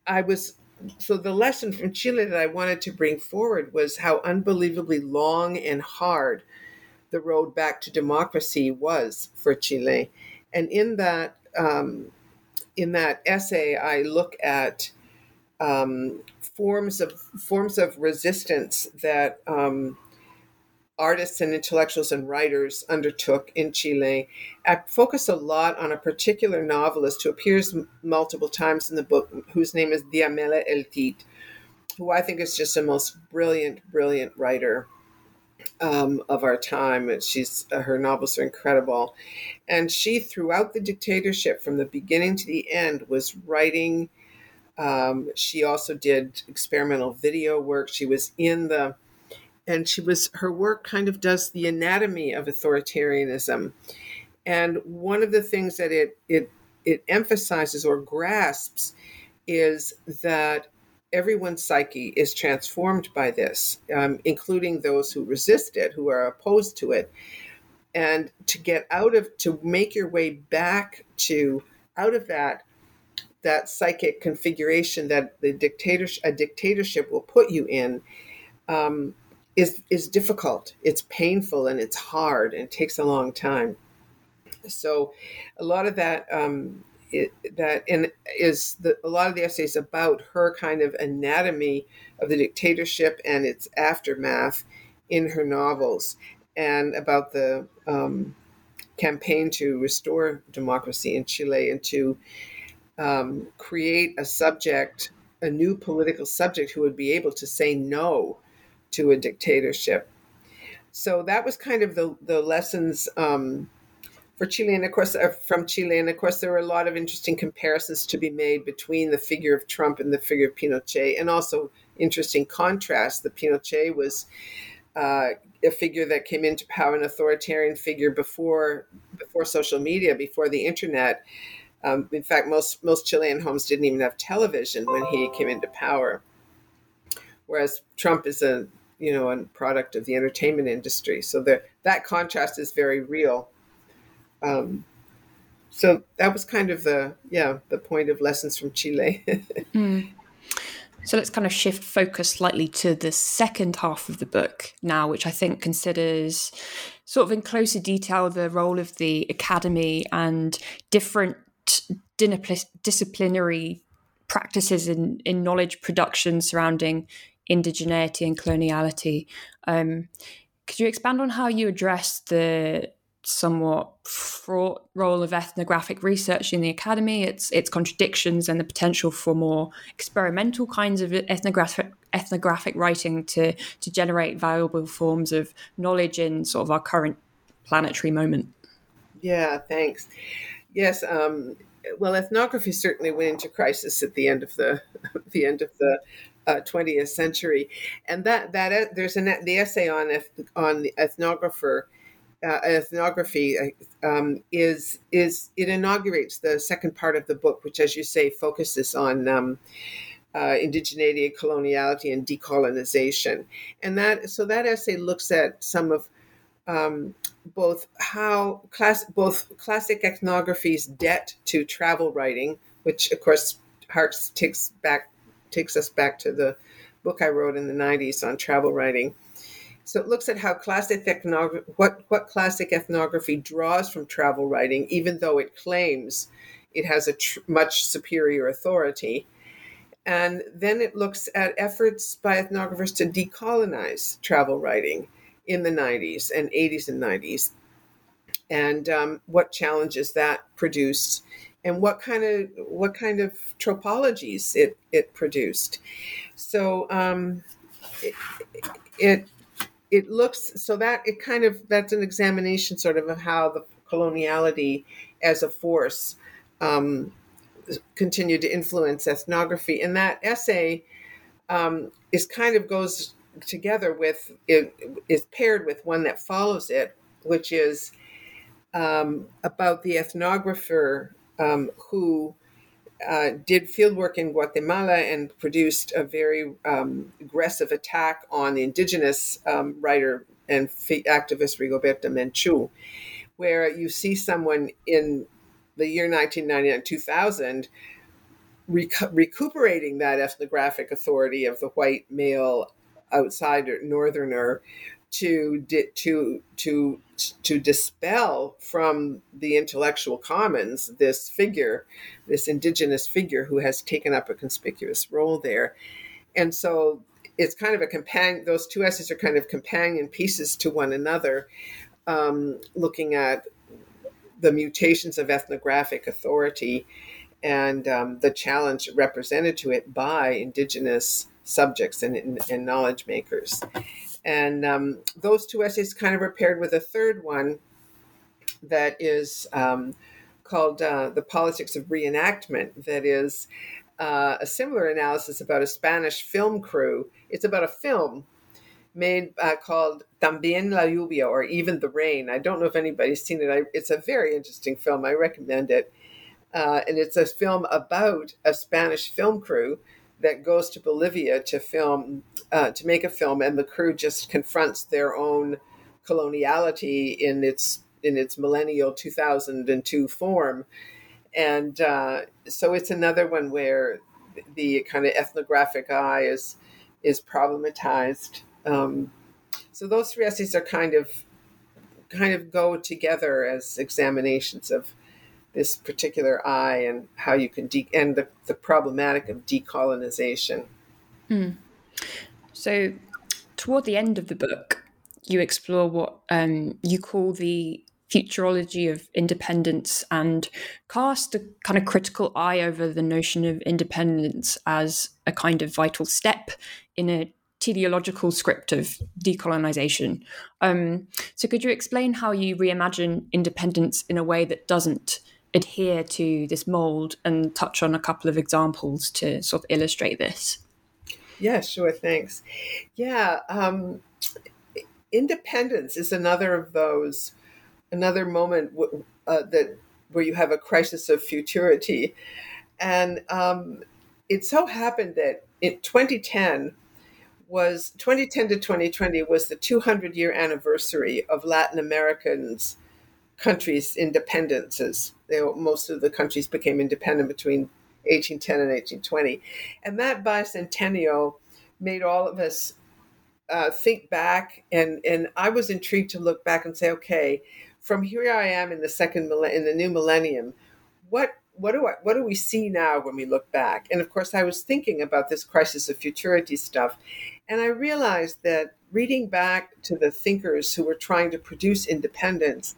I was so the lesson from Chile that I wanted to bring forward was how unbelievably long and hard the road back to democracy was for Chile, and in that um, in that essay, I look at um, forms of forms of resistance that um, artists and intellectuals and writers undertook in Chile. I focus a lot on a particular novelist who appears m- multiple times in the book, whose name is Diamela Eltit, who I think is just the most brilliant, brilliant writer um, of our time. She's uh, her novels are incredible, and she, throughout the dictatorship, from the beginning to the end, was writing. Um, she also did experimental video work. She was in the and she was her work kind of does the anatomy of authoritarianism. And one of the things that it it it emphasizes or grasps is that everyone's psyche is transformed by this um, including those who resist it who are opposed to it. And to get out of to make your way back to out of that that psychic configuration that the dictatorship a dictatorship will put you in um, is is difficult. It's painful and it's hard and it takes a long time. So, a lot of that um, it, that and is the, a lot of the essays about her kind of anatomy of the dictatorship and its aftermath in her novels, and about the um, campaign to restore democracy in Chile and to um, create a subject, a new political subject who would be able to say no to a dictatorship. So that was kind of the the lessons um, for Chile, and of course uh, from Chile, and of course there were a lot of interesting comparisons to be made between the figure of Trump and the figure of Pinochet, and also interesting contrast. The Pinochet was uh, a figure that came into power, an authoritarian figure before before social media, before the internet. Um, in fact, most most Chilean homes didn't even have television when he came into power. Whereas Trump is a you know a product of the entertainment industry, so the, that contrast is very real. Um, so that was kind of the yeah the point of lessons from Chile. <laughs> mm. So let's kind of shift focus slightly to the second half of the book now, which I think considers sort of in closer detail the role of the academy and different disciplinary practices in, in knowledge production surrounding indigeneity and coloniality. Um, could you expand on how you address the somewhat fraught role of ethnographic research in the academy, its its contradictions and the potential for more experimental kinds of ethnographic ethnographic writing to to generate valuable forms of knowledge in sort of our current planetary moment. Yeah, thanks. Yes, um, well, ethnography certainly went into crisis at the end of the <laughs> the end of the uh, 20th century, and that that there's an the essay on on the ethnographer uh, ethnography uh, um, is is it inaugurates the second part of the book, which, as you say, focuses on um, uh, indigeneity, coloniality, and decolonization. And that so that essay looks at some of um, both how class both classic ethnography's debt to travel writing, which of course harks takes back takes us back to the book I wrote in the '90s on travel writing so it looks at how classic ethnography, what, what classic ethnography draws from travel writing, even though it claims it has a tr- much superior authority. And then it looks at efforts by ethnographers to decolonize travel writing in the 90s and 80s and 90s, and um, what challenges that produced, and what kind of what kind of tropologies it it produced. So um, it, it it looks so that it kind of that's an examination sort of of how the coloniality as a force um, continued to influence ethnography and that essay um, is kind of goes together with it is paired with one that follows it which is um, about the ethnographer um, who uh, did field work in Guatemala and produced a very um, aggressive attack on the indigenous um, writer and activist Rigoberta Menchú, where you see someone in the year 1999 2000 rec- recuperating that ethnographic authority of the white male outsider northerner to to to to dispel from the intellectual commons this figure, this indigenous figure who has taken up a conspicuous role there, and so it's kind of a companion. Those two essays are kind of companion pieces to one another, um, looking at the mutations of ethnographic authority and um, the challenge represented to it by indigenous subjects and, and, and knowledge makers. And um, those two essays kind of are paired with a third one that is um, called uh, The Politics of Reenactment, that is uh, a similar analysis about a Spanish film crew. It's about a film made uh, called También la lluvia or Even the Rain. I don't know if anybody's seen it. I, it's a very interesting film. I recommend it. Uh, and it's a film about a Spanish film crew that goes to Bolivia to film, uh, to make a film, and the crew just confronts their own coloniality in its in its millennial 2002 form, and uh, so it's another one where the kind of ethnographic eye is is problematized. Um, so those three essays are kind of kind of go together as examinations of this particular eye and how you can de- and the, the problematic of decolonization. Mm. So, toward the end of the book, you explore what um, you call the futurology of independence and cast a kind of critical eye over the notion of independence as a kind of vital step in a teleological script of decolonization. Um, so, could you explain how you reimagine independence in a way that doesn't adhere to this mold and touch on a couple of examples to sort of illustrate this? Yeah, sure. Thanks. Yeah, um, independence is another of those, another moment uh, that where you have a crisis of futurity, and um, it so happened that in 2010 was 2010 to 2020 was the 200 year anniversary of Latin Americans countries' independences. They, most of the countries became independent between 1810 and 1820. And that bicentennial made all of us uh, think back, and, and I was intrigued to look back and say, okay, from here I am in the second in the new millennium, what what do I, what do we see now when we look back? And of course, I was thinking about this crisis of futurity stuff, and I realized that reading back to the thinkers who were trying to produce independence,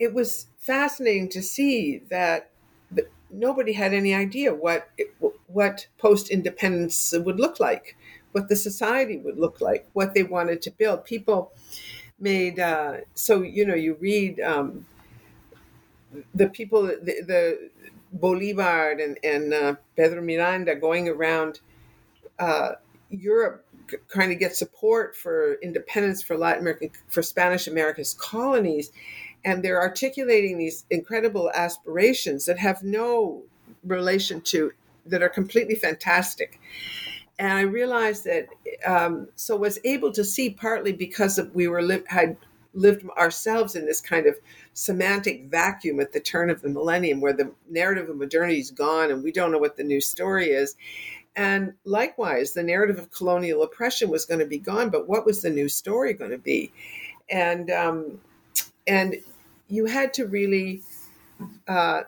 it was fascinating to see that nobody had any idea what what post independence would look like, what the society would look like, what they wanted to build. People made uh, so you know you read um, the people the, the Bolivar and, and uh, Pedro Miranda going around uh, Europe trying to get support for independence for Latin American for Spanish America's colonies and they're articulating these incredible aspirations that have no relation to that are completely fantastic. And i realized that um, so was able to see partly because of we were li- had lived ourselves in this kind of semantic vacuum at the turn of the millennium where the narrative of modernity is gone and we don't know what the new story is. And likewise the narrative of colonial oppression was going to be gone but what was the new story going to be? And um, and you had to really uh,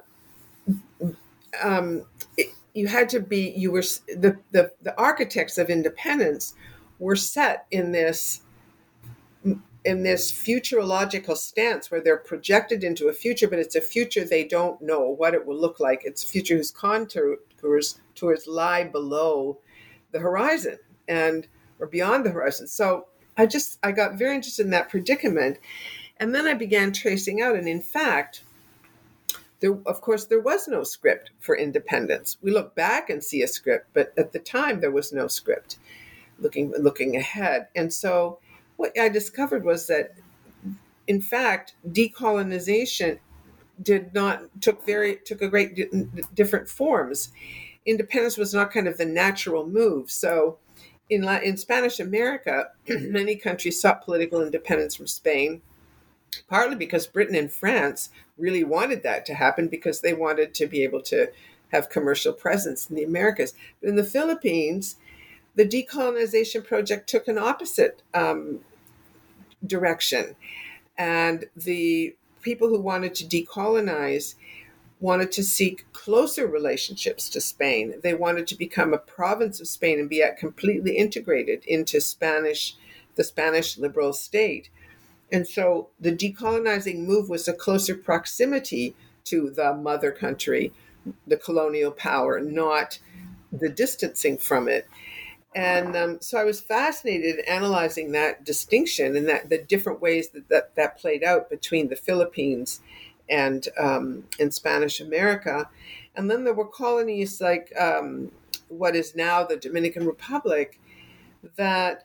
um, it, you had to be you were the, the the architects of independence were set in this in this futurological stance where they're projected into a future but it's a future they don't know what it will look like. It's a future whose contours towards lie below the horizon and or beyond the horizon. So i just i got very interested in that predicament and then I began tracing out, and in fact, there, of course, there was no script for independence. We look back and see a script, but at the time there was no script. Looking looking ahead, and so what I discovered was that, in fact, decolonization did not took very took a great different forms. Independence was not kind of the natural move. So, in in Spanish America, <clears throat> many countries sought political independence from Spain partly because Britain and France really wanted that to happen because they wanted to be able to have commercial presence in the Americas. But in the Philippines, the decolonization project took an opposite um, direction. And the people who wanted to decolonize wanted to seek closer relationships to Spain. They wanted to become a province of Spain and be completely integrated into Spanish, the Spanish liberal state. And so the decolonizing move was a closer proximity to the mother country, the colonial power, not the distancing from it. And um, so I was fascinated analyzing that distinction and that the different ways that that, that played out between the Philippines and um, in Spanish America. And then there were colonies like um, what is now the Dominican Republic that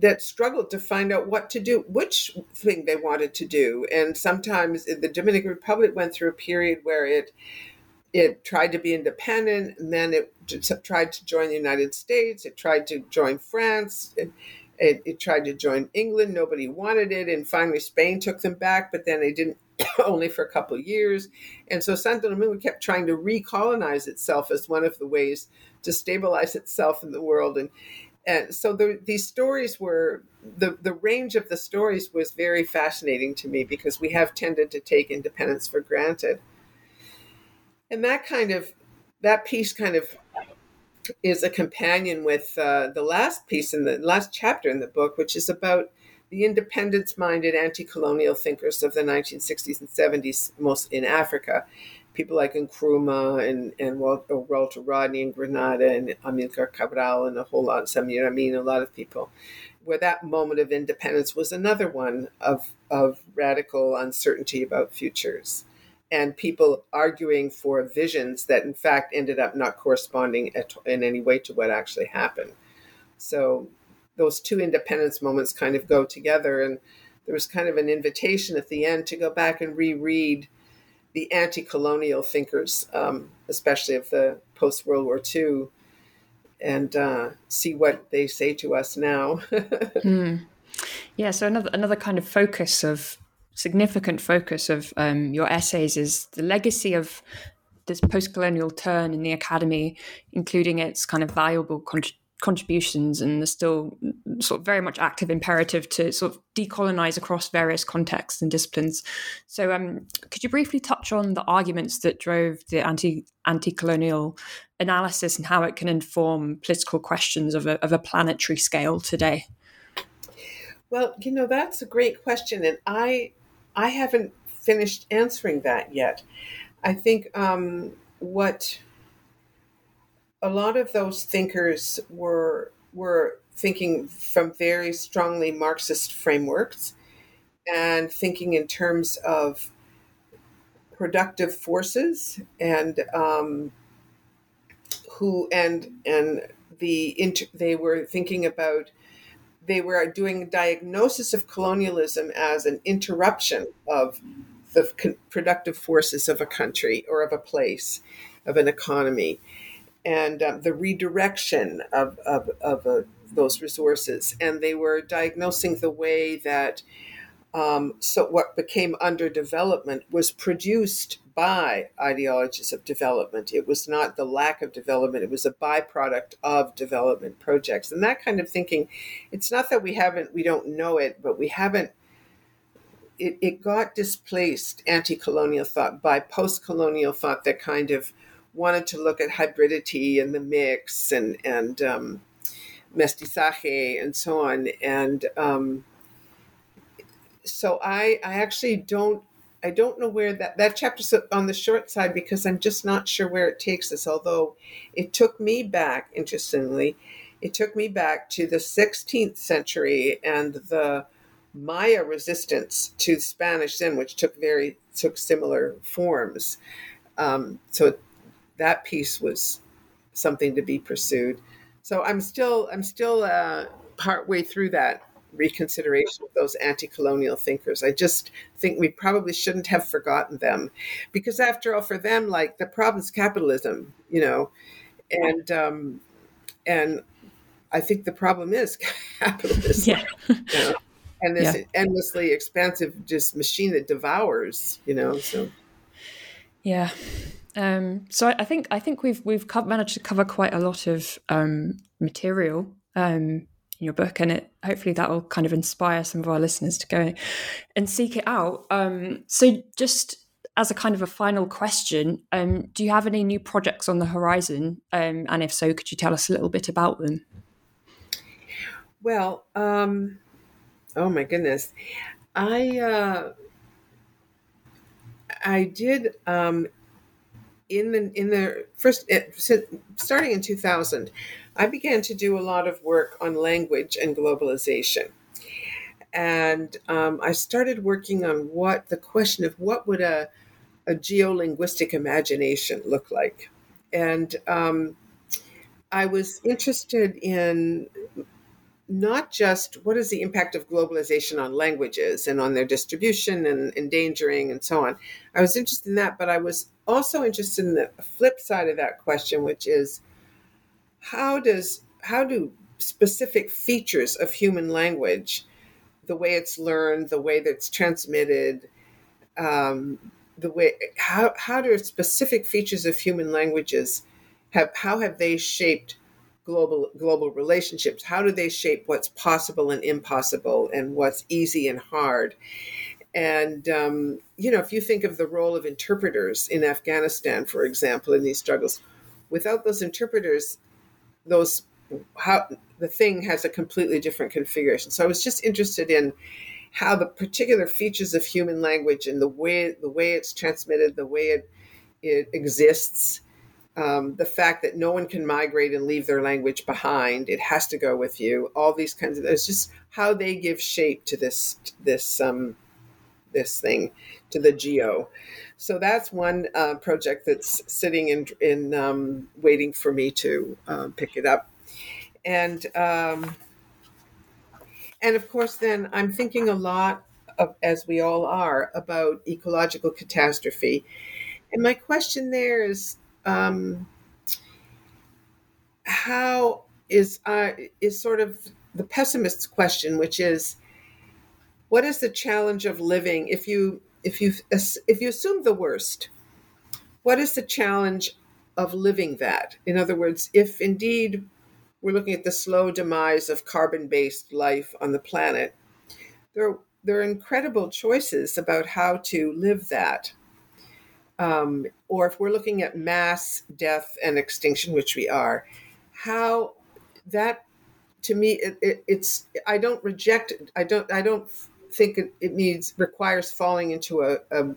that struggled to find out what to do, which thing they wanted to do. And sometimes the Dominican Republic went through a period where it it tried to be independent, and then it tried to join the United States. It tried to join France. It, it, it tried to join England. Nobody wanted it, and finally Spain took them back. But then they didn't, <coughs> only for a couple of years. And so Santo Domingo kept trying to recolonize itself as one of the ways to stabilize itself in the world. And and so the, these stories were the the range of the stories was very fascinating to me because we have tended to take independence for granted and that kind of that piece kind of is a companion with uh, the last piece in the last chapter in the book which is about the independence minded anti colonial thinkers of the 1960s and 70s, most in Africa. People like Nkrumah and, and uh, Walter Rodney in Grenada and Amilcar Cabral and a whole lot, Samir Amin, a lot of people, where that moment of independence was another one of, of radical uncertainty about futures and people arguing for visions that in fact ended up not corresponding at, in any way to what actually happened. So those two independence moments kind of go together and there was kind of an invitation at the end to go back and reread the anti-colonial thinkers, um, especially of the post World War II, and uh, see what they say to us now. <laughs> hmm. Yeah, so another another kind of focus of significant focus of um, your essays is the legacy of this post-colonial turn in the academy, including its kind of valuable contributions and the still sort of very much active imperative to sort of decolonize across various contexts and disciplines. So, um, could you briefly touch on the arguments that drove the anti anti-colonial analysis and how it can inform political questions of a, of a planetary scale today? Well, you know that's a great question, and I I haven't finished answering that yet. I think um, what a lot of those thinkers were were thinking from very strongly Marxist frameworks and thinking in terms of productive forces and um, who and and the inter, they were thinking about they were doing diagnosis of colonialism as an interruption of the productive forces of a country or of a place of an economy and um, the redirection of, of, of uh, those resources. And they were diagnosing the way that um, so what became underdevelopment was produced by ideologies of development. It was not the lack of development, it was a byproduct of development projects. And that kind of thinking, it's not that we haven't, we don't know it, but we haven't it, it, got displaced anti-colonial thought by post-colonial thought that kind of wanted to look at hybridity and the mix and and um, mestizaje and so on. And um, so I I actually don't I don't know where that that chapter's on the short side because I'm just not sure where it takes us. Although it took me back, interestingly, it took me back to the 16th century and the Maya resistance to Spanish then, which took very took similar forms. Um, so that piece was something to be pursued. So I'm still I'm still uh, partway through that reconsideration of those anti-colonial thinkers. I just think we probably shouldn't have forgotten them, because after all, for them, like the problem's capitalism, you know, and um, and I think the problem is <laughs> capitalism. Yeah. You know? And this yeah. endlessly expansive just machine that devours, you know. So yeah, um, so I, I, think I think we've we've co- managed to cover quite a lot of um, material um, in your book, and it hopefully that will kind of inspire some of our listeners to go and seek it out. Um, so just as a kind of a final question, um, do you have any new projects on the horizon? Um, and if so, could you tell us a little bit about them? Well, oh my goodness, I. Uh, I did in the in the first eh, starting in 2000 i began to do a lot of work on language and globalization and um, i started working on what the question of what would a, a geolinguistic imagination look like and um, i was interested in not just what is the impact of globalization on languages and on their distribution and endangering and so on. I was interested in that, but I was also interested in the flip side of that question, which is how does how do specific features of human language, the way it's learned, the way that it's transmitted, um, the way how how do specific features of human languages have how have they shaped global global relationships? How do they shape what's possible and impossible and what's easy and hard and um, you know if you think of the role of interpreters in afghanistan for example in these struggles without those interpreters those how the thing has a completely different configuration so i was just interested in how the particular features of human language and the way the way it's transmitted the way it it exists. Um, the fact that no one can migrate and leave their language behind it has to go with you all these kinds of it's just how they give shape to this this um, this thing to the geo so that's one uh, project that's sitting in in um, waiting for me to um, pick it up. And um, and of course then i'm thinking a lot of, as we all are about ecological catastrophe. And my question there is um, how is uh, is sort of the pessimist's question, which is, what is the challenge of living if you if you if you assume the worst? What is the challenge of living that? In other words, if indeed we're looking at the slow demise of carbon-based life on the planet, there there are incredible choices about how to live that um, or if we're looking at mass death and extinction, which we are, how that to me it, it, it's I don't reject. I don't I don't think it, it needs requires falling into a, a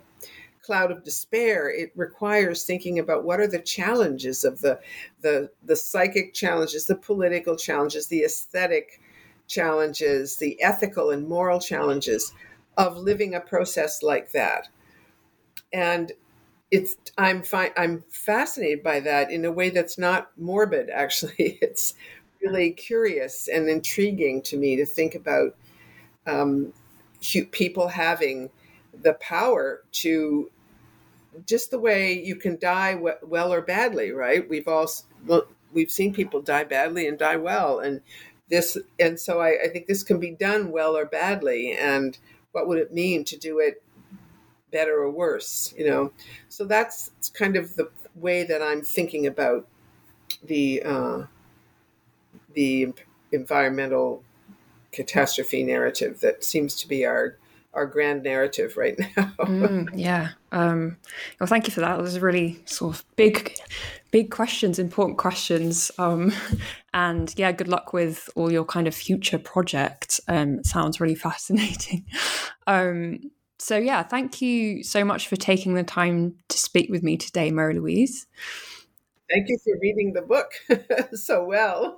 cloud of despair it requires thinking about what are the challenges of the the the psychic challenges the political challenges the aesthetic challenges the ethical and moral challenges of living a process like that and it's I'm fi- I'm fascinated by that in a way that's not morbid. Actually, <laughs> it's really curious and intriguing to me to think about um, people having the power to just the way you can die well or badly. Right? We've all we've seen people die badly and die well, and this and so I, I think this can be done well or badly. And what would it mean to do it better or worse, you know. So that's kind of the way that I'm thinking about the uh, the environmental catastrophe narrative that seems to be our our grand narrative right now. <laughs> mm, yeah. Um, well, thank you for that. Those are really sort of big, big questions, important questions. Um, <laughs> and yeah, good luck with all your kind of future projects. Um, sounds really <laughs> fascinating. Um, so, yeah, thank you so much for taking the time to speak with me today, Mary Louise. Thank you for reading the book so well.